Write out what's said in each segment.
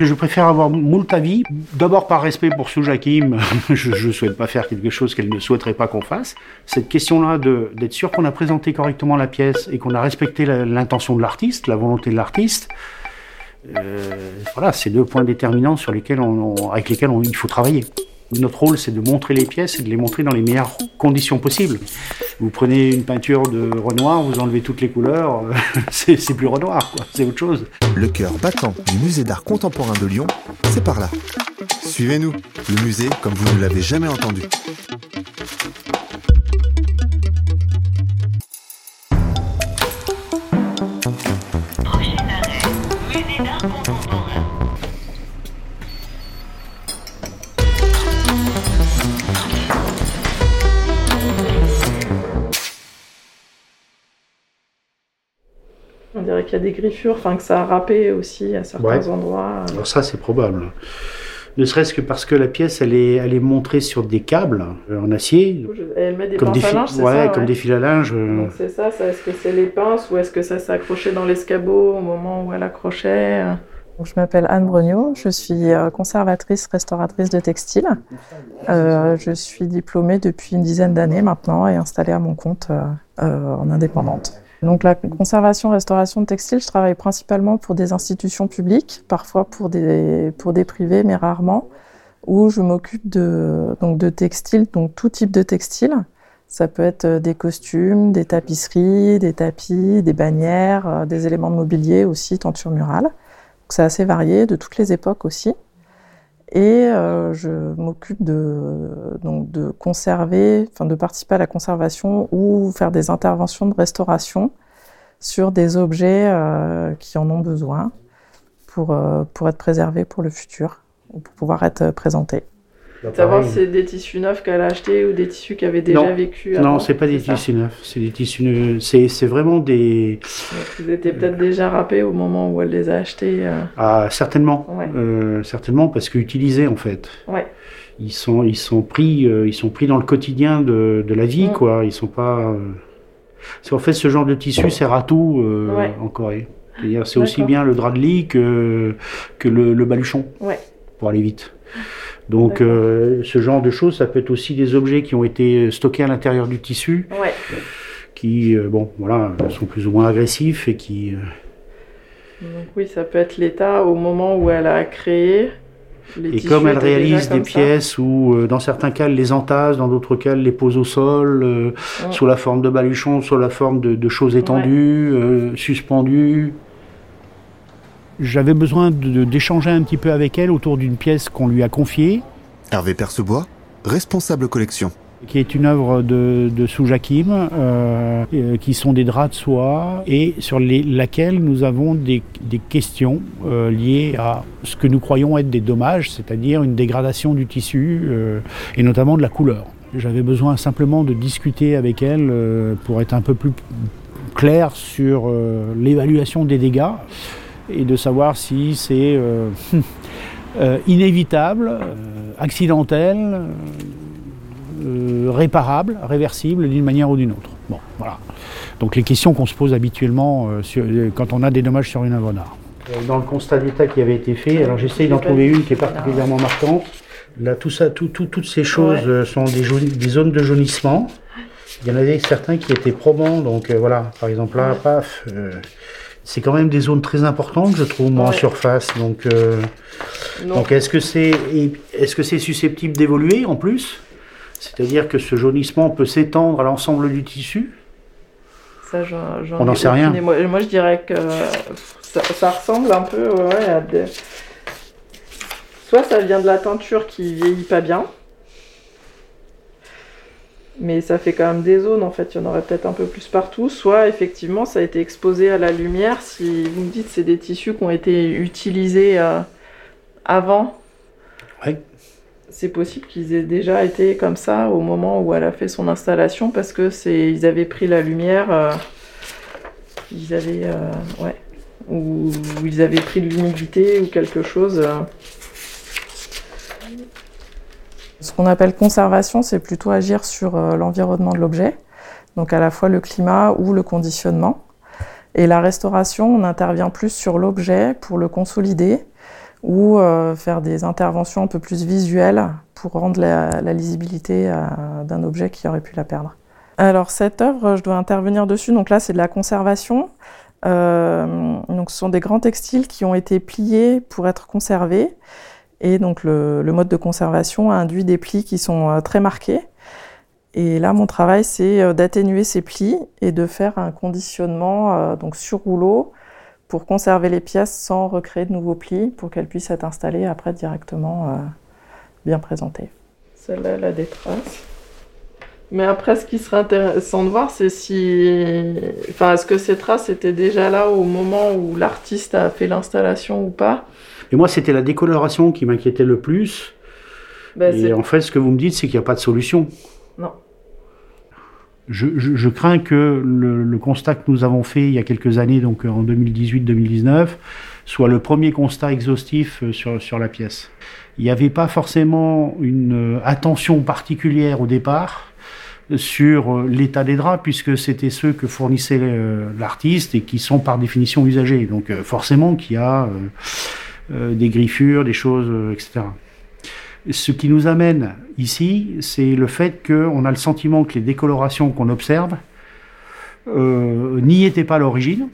Je préfère avoir moult avis, d'abord par respect pour Sou Jakim, je ne souhaite pas faire quelque chose qu'elle ne souhaiterait pas qu'on fasse. Cette question-là d'être sûr qu'on a présenté correctement la pièce et qu'on a respecté l'intention de l'artiste, la volonté de l'artiste, euh, voilà, c'est deux points déterminants sur lesquels on, avec lesquels il faut travailler. Notre rôle, c'est de montrer les pièces et de les montrer dans les meilleures conditions possibles. Vous prenez une peinture de Renoir, vous enlevez toutes les couleurs, c'est plus Renoir, c'est autre chose. Le cœur battant du musée d'art contemporain de Lyon, c'est par là. Suivez-nous, le musée comme vous ne l'avez jamais entendu. Qu'il y a des griffures, enfin que ça a râpé aussi à certains endroits. Alors ça, c'est probable. Ne serait-ce que parce que la pièce, elle est, elle est montrée sur des câbles euh, en acier. Elle met des comme pinces à linge, c'est ouais, comme des fils à linge. Euh. c'est ça, est-ce que c'est les pinces ou est-ce que ça s'est accroché dans l'escabeau au moment où elle accrochait je m'appelle Anne Brognaud, je suis euh, conservatrice, restauratrice de textile. je suis diplômée depuis une dizaine d'années maintenant et installée à mon compte en indépendante. Donc la conservation, restauration de textiles, je travaille principalement pour des institutions publiques, parfois pour des, pour des privés, mais rarement, où je m'occupe de, donc de textiles, donc tout type de textiles. Ça peut être euh, des costumes, des tapisseries, des tapis, des bannières, euh, des éléments de mobilier aussi, tenture murale. C'est assez varié, de toutes les époques aussi. Et euh, je m'occupe de, donc de conserver, enfin de participer à la conservation ou faire des interventions de restauration sur des objets euh, qui en ont besoin pour, euh, pour être préservés pour le futur ou pour pouvoir être présentés. Savoir si c'est des tissus neufs qu'elle a achetés ou des tissus qui avaient déjà vécu. Avant, non, c'est pas des tissus neufs, c'est des tissus. C'est vraiment des. vous étiez peut-être déjà râpés au moment où elle les a achetés. Euh. Ah, certainement, euh, certainement parce qu'utilisés en fait. Ouais. Ils sont, ils sont pris, euh, ils sont pris dans le quotidien de, de la vie, mm. quoi. Ils sont pas. En fait ce genre de tissu sert à tout en Corée. C'est aussi bien le drap de lit que, que le, le baluchon. Ouais. Pour aller vite. Donc euh, ce genre de choses, ça peut être aussi des objets qui ont été stockés à l'intérieur du tissu, qui euh, bon voilà sont plus ou moins agressifs et qui. Euh, Donc oui, ça peut être l'état au moment où elle a créé. Les et comme elle réalise des pièces où, dans certains cas, elle les entasse, dans d'autres cas, elle les pose au sol, sous la forme de baluchons, sous la forme de, choses étendues, suspendues j'avais besoin d'échanger un petit peu avec elle autour d'une pièce qu'on lui a confiée. Hervé Percebois, responsable collection qui est une œuvre de, de Soujakim, euh, euh, qui sont des draps de soie et sur les, laquelle nous avons des, des questions euh, liées à ce que nous croyons être des dommages, c'est-à-dire une dégradation du tissu euh, et notamment de la couleur. J'avais besoin simplement de discuter avec elle pour être un peu plus clair sur l'évaluation des dégâts et de savoir si c'est euh, euh, inévitable, euh, accidentel, réparable, réversible d'une manière ou d'une autre. Bon, voilà. Donc les questions qu'on se pose habituellement quand on a des dommages sur une œuvre d'art. Dans le constat d'état qui avait été fait, alors j'essaye d'en trouver une qui est particulièrement marquante. Là, tout ça, toutes ces choses sont des, des, zones de jaunissement. Il y en avait certains qui étaient probants, donc voilà, par exemple là, paf, c'est quand même des zones très importantes, je trouve, moi, en surface. Donc, euh, donc est-ce que c'est est-ce que c'est susceptible d'évoluer en plus? C'est-à-dire que ce jaunissement peut s'étendre à l'ensemble du tissu? Ça, On n'en sait rien. Moi, je dirais que ça, ressemble un peu à des... Soit ça vient de la teinture qui vieillit pas bien, mais ça fait quand même des zones en fait, il y en aurait peut-être un peu plus partout, soit effectivement ça a été exposé à la lumière, si vous me dites c'est des tissus qui ont été utilisés euh, avant, c'est possible qu'ils aient déjà été comme ça au moment où elle a fait son installation parce que c'est ils avaient pris la lumière, euh, ils avaient euh, ouais, ou ils avaient pris de l'humidité ou quelque chose. Ce qu'on appelle conservation, c'est plutôt agir sur euh, l'environnement de l'objet, donc à la fois le climat ou le conditionnement. Et la restauration, on intervient plus sur l'objet pour le consolider ou faire des interventions un peu plus visuelles pour rendre la, lisibilité d'un objet qui aurait pu la perdre. Alors cette œuvre, je dois intervenir dessus. Donc là, c'est de la conservation. donc ce sont des grands textiles qui ont été pliés pour être conservés. Et donc le, mode de conservation induit des plis qui sont euh, très marqués. Et là, mon travail, c'est euh, d'atténuer ces plis et de faire un conditionnement euh, donc sur rouleau pour conserver les pièces sans recréer de nouveaux plis pour qu'elles puissent être installées après directement bien présentées. Celle-là, elle a des traces. Mais après, ce qui serait intéressant de voir, c'est si. Enfin, est-ce que ces traces étaient déjà là au moment où l'artiste a fait l'installation ou pas? Et moi, c'était la décoloration qui m'inquiétait le plus. Ben, et en fait, ce que vous me dites, c'est qu'il n'y a pas de solution. Non. Je, crains que le, constat que nous avons fait il y a quelques années, donc en 2018-2019, soit le premier constat exhaustif euh, sur, sur la pièce. Il n'y avait pas forcément une euh, attention particulière au départ sur euh, l'état des draps, puisque c'était ceux que fournissait l'artiste et qui sont par définition usagés. Donc forcément qu'il y a euh, des griffures, des choses, euh, etc. Ce qui nous amène ici, c'est le fait qu'on a le sentiment que les décolorations qu'on observe euh, n'y étaient pas à l'origine,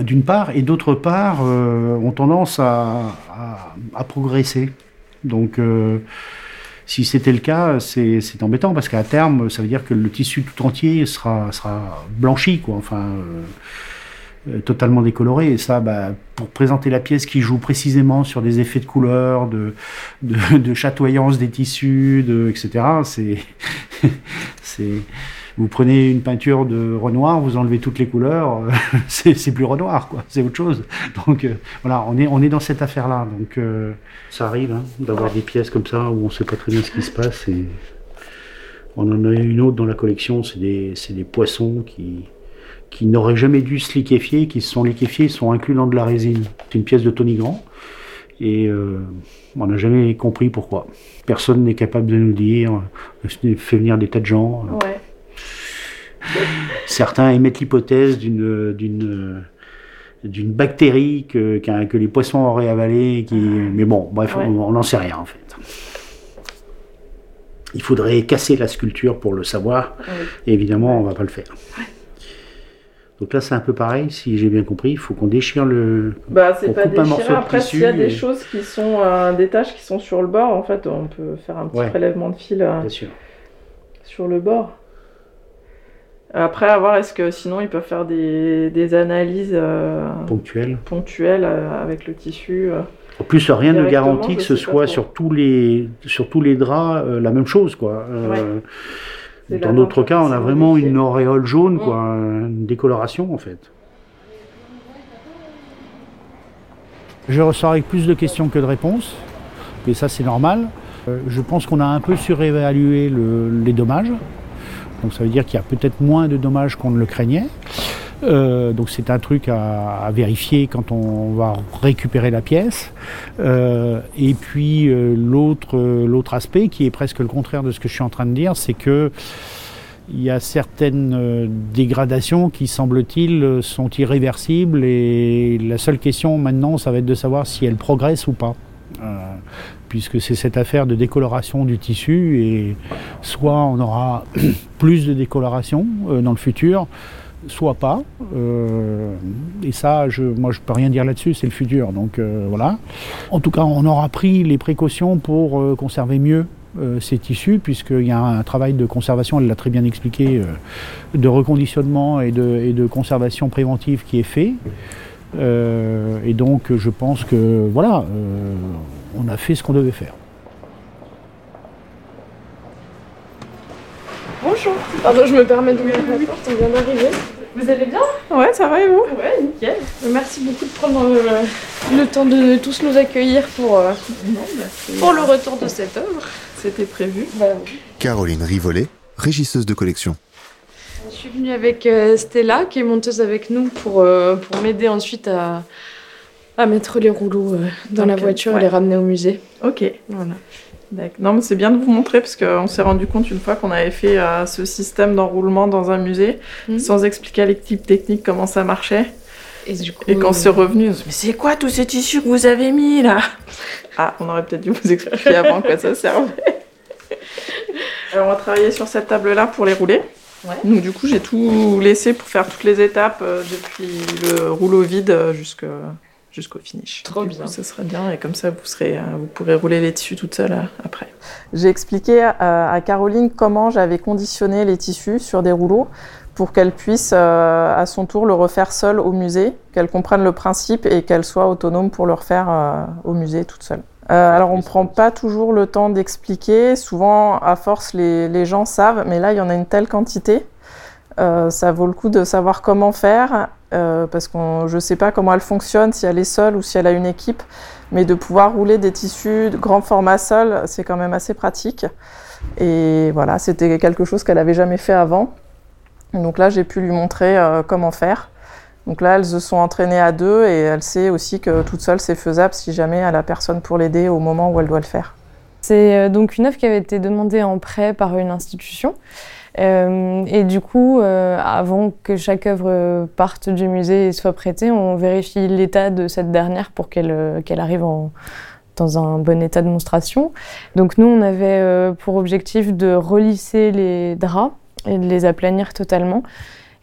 d'une part, et d'autre part, ont tendance à, progresser. Donc, si c'était le cas, c'est embêtant parce qu'à terme, ça veut dire que le tissu tout entier sera, sera blanchi, quoi. Enfin. Euh, totalement décoloré. Et ça, bah, pour présenter la pièce qui joue précisément sur des effets de couleur, de, chatoyance des tissus, etc., c'est, vous prenez une peinture de Renoir, vous enlevez toutes les couleurs, c'est, plus Renoir, quoi, c'est autre chose. Donc euh, voilà, on est, dans cette affaire-là. Donc euh, ça arrive hein, d'avoir des pièces comme ça où on sait pas très bien ce qui se passe. Et on en a une autre dans la collection, c'est des poissons qui, qui n'auraient jamais dû se liquéfier, qui se sont liquéfiés, ils sont inclus dans de la résine. C'est une pièce de Tony Grand. Et euh, on n'a jamais compris pourquoi. Personne n'est capable de nous dire. Il fait venir des tas de gens. Ouais. Certains émettent l'hypothèse d'une d'une d'une bactérie que, que, les poissons auraient avalée. Qui... Mais bon, bref, on n'en sait rien en fait. Il faudrait casser la sculpture pour le savoir. Et évidemment, on ne va pas le faire. Donc là, c'est un peu pareil, si j'ai bien compris. Il faut qu'on déchire le. Bah, c'est pas déchirer. Après, s'il y a des choses qui sont. Euh, des tâches qui sont sur le bord, en fait, on peut faire un petit prélèvement de fil euh, sur le bord. Après, à voir, est-ce que sinon ils peuvent faire des, des analyses euh, ponctuelles, ponctuelles avec le tissu En plus, rien ne garantit que ce soit sur tous, les, sur tous les draps la même chose. quoi. Dans notre cas, on a vraiment une auréole jaune, mm. quoi, une décoloration en fait. Je ressors avec plus de questions que de réponses, et ça c'est normal. Euh, je pense qu'on a un peu surévalué les dommages, donc ça veut dire qu'il y a peut-être moins de dommages qu'on ne le craignait. Euh, donc c'est un truc à, vérifier quand on va récupérer la pièce. Euh, et puis euh, l'autre l'autre aspect qui est presque le contraire de ce que je suis en train de dire, c'est que il y a certaines dégradations qui, semble-t-il, sont irréversibles et la seule question maintenant, ça va être de savoir si elles progressent ou pas. puisque c'est cette affaire de décoloration du tissu et soit on aura plus de décoloration dans le futur, soit pas. Euh, et ça, je, moi, je peux rien dire là-dessus, c'est le futur. Donc euh, voilà. En tout cas, on aura pris les précautions pour euh, conserver mieux ces tissus, puisqu'il y a un travail de conservation, elle l'a très bien expliqué, de reconditionnement et de, et de, conservation préventive qui est fait. et donc, je pense que voilà, on a fait ce qu'on devait faire. Bonjour. Pardon, je me permets d'ouvrir la porte, on vient d'arriver. Vous allez bien Ouais, ça va et vous Ouais, nickel. Merci beaucoup de prendre euh, le temps de tous nous accueillir pour, euh, bah, pour le retour de cette œuvre. C'était prévu. Bah Caroline Rivollet, régisseuse de collection. Je suis venue avec euh, Stella, qui est monteuse avec nous, pour, pour m'aider ensuite à, à mettre les rouleaux dans la voiture et les ramener au musée. Ok. Voilà. Non, mais c'est bien de vous montrer parce qu'on s'est rendu compte une fois qu'on avait fait euh, ce système d'enroulement dans un musée mhm. sans expliquer à l'équipe technique comment ça marchait. Et, quand c'est revenu, on se dit, mais c'est quoi tous ces tissus que vous avez mis là? Ah, on aurait peut-être dû vous expliquer avant quoi ça servait. Alors on va travailler sur cette table-là pour les rouler. Donc du coup j'ai tout laissé pour faire toutes les étapes euh, depuis le rouleau vide euh, jusqu'au finish. Trop bien. ça serait bien et comme ça vous, serez, euh, vous pourrez rouler les tissus toute seule après. J'ai expliqué à Caroline comment j'avais conditionné les tissus sur des rouleaux pour qu'elle puisse à son tour le refaire seule au musée, qu'elle comprenne le principe et qu'elle soit autonome pour le refaire au musée toute seule. Euh, alors, on ne prend pas toujours le temps d'expliquer. Souvent, à force, les, gens savent, mais là, il y en a une telle quantité. Euh, ça vaut le coup de savoir comment faire, euh, parce que je ne sais pas comment elle fonctionne, si elle est seule ou si elle a une équipe. Mais de pouvoir rouler des tissus de grand format seul, c'est quand même assez pratique. Et voilà, c'était quelque chose qu'elle n'avait jamais fait avant. Donc là, j'ai pu lui montrer comment faire. Donc là, elles se sont entraînées à deux et elle sait aussi que toute seule, c'est faisable si jamais elle a personne pour l'aider au moment où elle doit le faire. C'est euh, donc une œuvre qui avait été demandée en prêt par une institution. Euh, et du coup, euh, avant que chaque œuvre parte du musée et soit prêtée, on vérifie l'état de cette dernière pour qu'elle qu'elle arrive dans un bon état de monstration. Donc nous, on avait pour objectif de relisser les draps et de les aplanir totalement.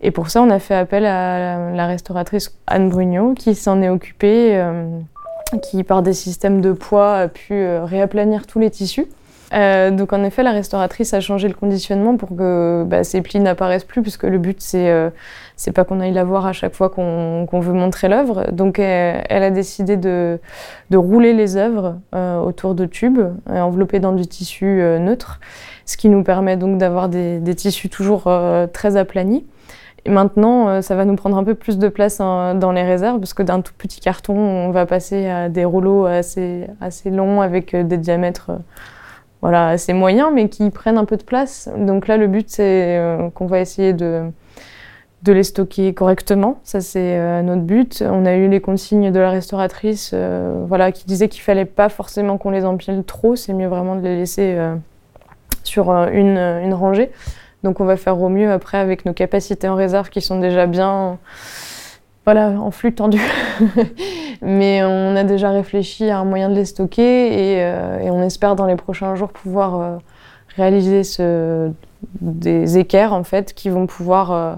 Et pour ça, on a fait appel à la restauratrice Anne Brugnot, qui s'en est occupée, euh, qui par des systèmes de poids a pu euh, réaplanir tous les tissus. Euh, donc en effet, la restauratrice a changé le conditionnement pour que bah, ces plis n'apparaissent plus, puisque le but c'est c'est pas qu'on aille la voir à chaque fois qu'on veut montrer l'œuvre. Donc elle, a décidé de, de, rouler les œuvres autour de tubes, enveloppés dans du tissu neutre, ce qui nous permet donc d'avoir des, des, tissus toujours très aplanis. Et maintenant, euh, ça va nous prendre un peu plus de place dans les réserves, parce que d'un tout petit carton, on va passer à des rouleaux assez, assez longs avec euh, des diamètres euh, voilà, assez moyens, mais qui prennent un peu de place. Donc là, le but, c'est qu'on va essayer de, de les stocker correctement. Ça, c'est notre but. On a eu les consignes de la restauratrice voilà, qui disait qu'il fallait pas forcément qu'on les empile trop. C'est mieux vraiment de les laisser sur une, une rangée. Donc on va faire au mieux après avec nos capacités en réserve qui sont déjà bien voilà, en flux tendu. Mais on a déjà réfléchi à un moyen de les stocker et, euh, on espère dans les prochains jours pouvoir euh, réaliser des équerres en fait qui vont pouvoir euh,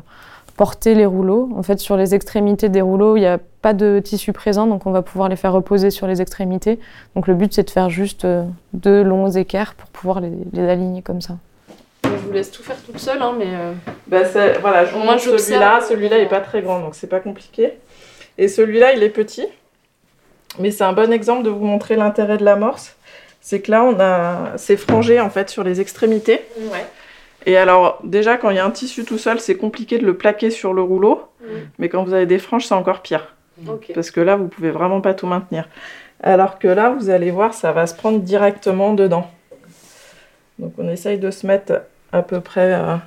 porter les rouleaux. En fait, sur les extrémités des rouleaux, il n'y a pas de tissu présent, donc on va pouvoir les faire reposer sur les extrémités. Donc le but, c'est de faire juste deux longs équerres pour pouvoir les aligner comme ça. Laisse tout faire toute seule, hein, mais. Euh... Bah, voilà, je Moi, celui-là. Celui-là n'est pas très grand, donc c'est pas compliqué. Et celui-là, il est petit. Mais c'est un bon exemple de vous montrer l'intérêt de l'amorce. C'est que là, on a, c'est frangé en fait sur les extrémités. Ouais. Et alors, déjà, quand il y a un tissu tout seul, c'est compliqué de le plaquer sur le rouleau. Mais quand vous avez des franges, c'est encore pire. Parce que là, vous pouvez vraiment pas tout maintenir. Alors que là, vous allez voir, ça va se prendre directement dedans. Donc on essaye de se mettre à peu près. à...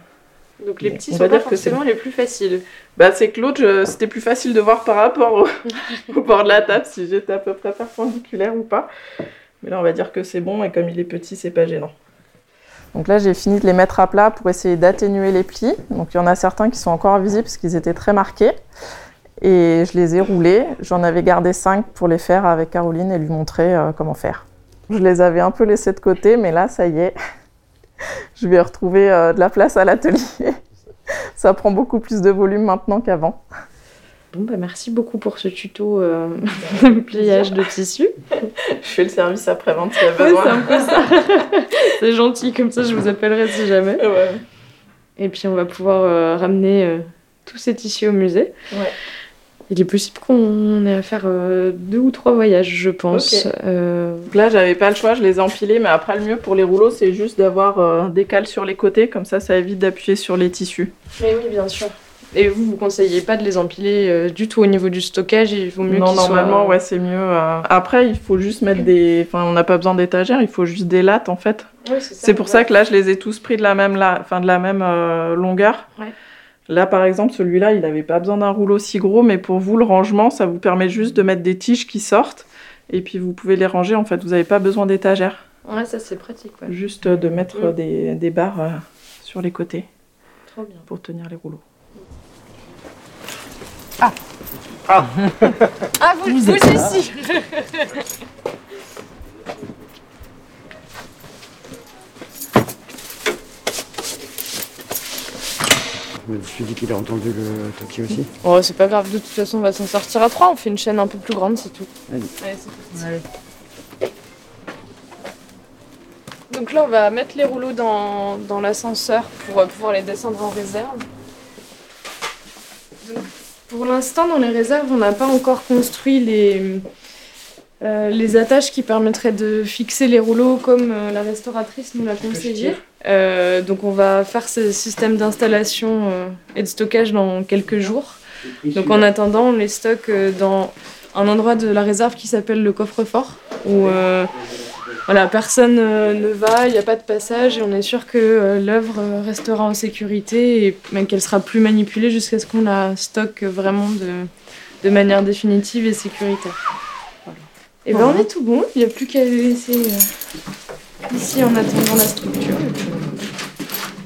Donc les petits on sont pas forcément les plus faciles. Bah, c'est que l'autre, c'était plus facile de voir par rapport au... au, bord de la table si j'étais à peu près perpendiculaire ou pas. Mais là, on va dire que c'est bon et comme il est petit, c'est pas gênant. Donc là, j'ai fini de les mettre à plat pour essayer d'atténuer les plis. Donc il y en a certains qui sont encore visibles parce qu'ils étaient très marqués. Et je les ai roulés. J'en avais gardé 5 pour les faire avec Caroline et lui montrer euh, comment faire. Je les avais un peu laissés de côté, mais là, ça y est, je vais retrouver euh, de la place à l'atelier. Ça prend beaucoup plus de volume maintenant qu'avant. Bon, bah merci beaucoup pour ce tuto euh, de pliage de tissu. je fais le service après-vente s'il y a besoin. c'est un peu ça. c'est gentil, comme ça je vous appellerai si jamais. Et puis on va pouvoir euh, ramener tous ces tissus au musée. Ouais. Il est possible qu'on ait à faire euh, deux ou trois voyages, je pense. Euh, là, j'avais pas le choix, je les ai empilés, mais après, le mieux pour les rouleaux, c'est juste d'avoir euh, des cales sur les côtés, comme ça, ça évite d'appuyer sur les tissus. Mais oui, bien sûr. Et vous, vous conseillez pas de les empiler du tout au niveau du stockage Il vaut mieux Non, normalement, ouais, c'est mieux. Après, il faut juste mettre des. Enfin, on n'a pas besoin d'étagères, il faut juste des lattes en fait. Oui, c'est pour ça que là, je les ai tous pris de la même, la... Enfin, de la même longueur. Ouais. Là, par exemple, celui-là, il n'avait pas besoin d'un rouleau si gros, mais pour vous, le rangement, ça vous permet juste de mettre des tiges qui sortent, et puis vous pouvez les ranger. En fait, vous n'avez pas besoin d'étagère. Ouais, ça c'est pratique. Juste de mettre mm. des, des, barres euh, sur les côtés Trop bien. pour tenir les rouleaux. Ah Ah Ah, vous, vous, ici Je me suis dit qu'il a entendu le toki aussi. Oh, c'est pas grave, de toute façon, on va s'en sortir à trois. On fait une chaîne un peu plus grande, c'est tout. Allez. Allez, c'est parti. Donc là, on va mettre les rouleaux dans, dans l'ascenseur pour euh, pouvoir les descendre en réserve. Donc, pour l'instant, dans les réserves, on n'a pas encore construit les, euh, les attaches qui permettraient de fixer les rouleaux comme euh, la restauratrice nous l'a conseillé. Euh, donc on va faire ce système d'installation euh, et de stockage dans quelques jours. Donc en attendant, on les stocke euh, dans un endroit de la réserve qui s'appelle le coffre-fort, où euh, voilà, personne ne va, il n'y a pas de passage, et on est sûr que l'œuvre restera en sécurité et même qu'elle sera plus manipulée jusqu'à ce qu'on la stocke vraiment de, de manière définitive et sécuritaire. Voilà. Et ben on est tout bon, il n'y a plus qu'à les laisser ici en attendant la structure.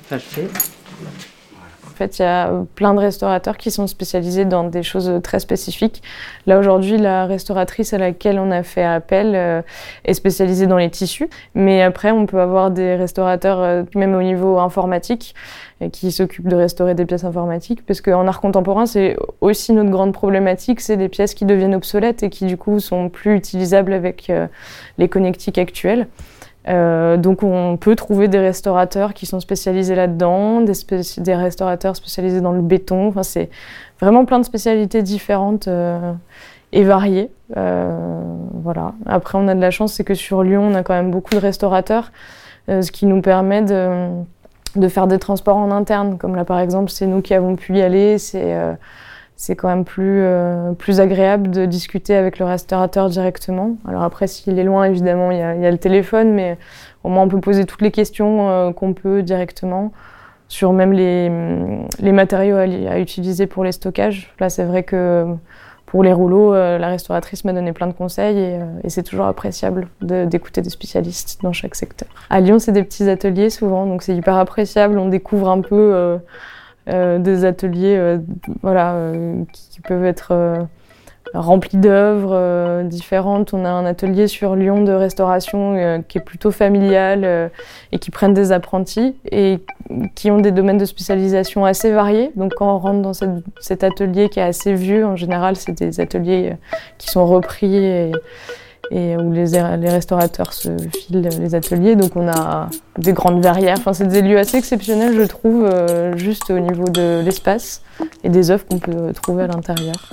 Ça. En fait, il y a euh, plein de restaurateurs qui sont spécialisés dans des choses euh, très spécifiques. Là, aujourd'hui, la restauratrice à laquelle on a fait appel euh, est spécialisée dans les tissus. Mais après, on peut avoir des restaurateurs, euh, même au niveau informatique, qui s'occupent de restaurer des pièces informatiques. Parce qu'en art contemporain, c'est aussi notre grande problématique, c'est des pièces qui deviennent obsolètes et qui, du coup, sont plus utilisables avec euh, les connectiques actuelles. Euh, donc on peut trouver des restaurateurs qui sont spécialisés là-dedans, des, spéci- des restaurateurs spécialisés dans le béton. Enfin, c'est vraiment plein de spécialités différentes euh, et variées. Euh, voilà. Après, on a de la chance, c'est que sur Lyon, on a quand même beaucoup de restaurateurs, euh, ce qui nous permet de, de faire des transports en interne. Comme là, par exemple, c'est nous qui avons pu y aller. C'est euh, c'est quand même plus, euh, plus agréable de discuter avec le restaurateur directement. Alors après, s'il est loin, évidemment, il y, a, y a le téléphone, mais au moins on peut poser toutes les questions euh, qu'on peut directement sur même les, les matériaux à, à utiliser pour les stockages. Là, c'est vrai que pour les rouleaux, euh, la restauratrice m'a donné plein de conseils et, euh, et c'est toujours appréciable d'écouter des spécialistes dans chaque secteur. À Lyon, c'est des petits ateliers souvent, donc c'est hyper appréciable. On découvre un peu euh, des ateliers euh, voilà, euh, qui, qui peuvent être euh, remplis d'œuvres euh, différentes. On a un atelier sur Lyon de restauration euh, qui est plutôt familial euh, et qui prennent des apprentis et qui ont des domaines de spécialisation assez variés. Donc quand on rentre dans cet atelier qui est assez vieux, en général, c'est des ateliers euh, qui sont repris et, et où les, restaurateurs se filent les ateliers. Donc on a des grandes verrières. Enfin, c'est des lieux assez exceptionnels, je trouve, euh, juste au niveau de l'espace et des œuvres qu'on peut trouver à l'intérieur.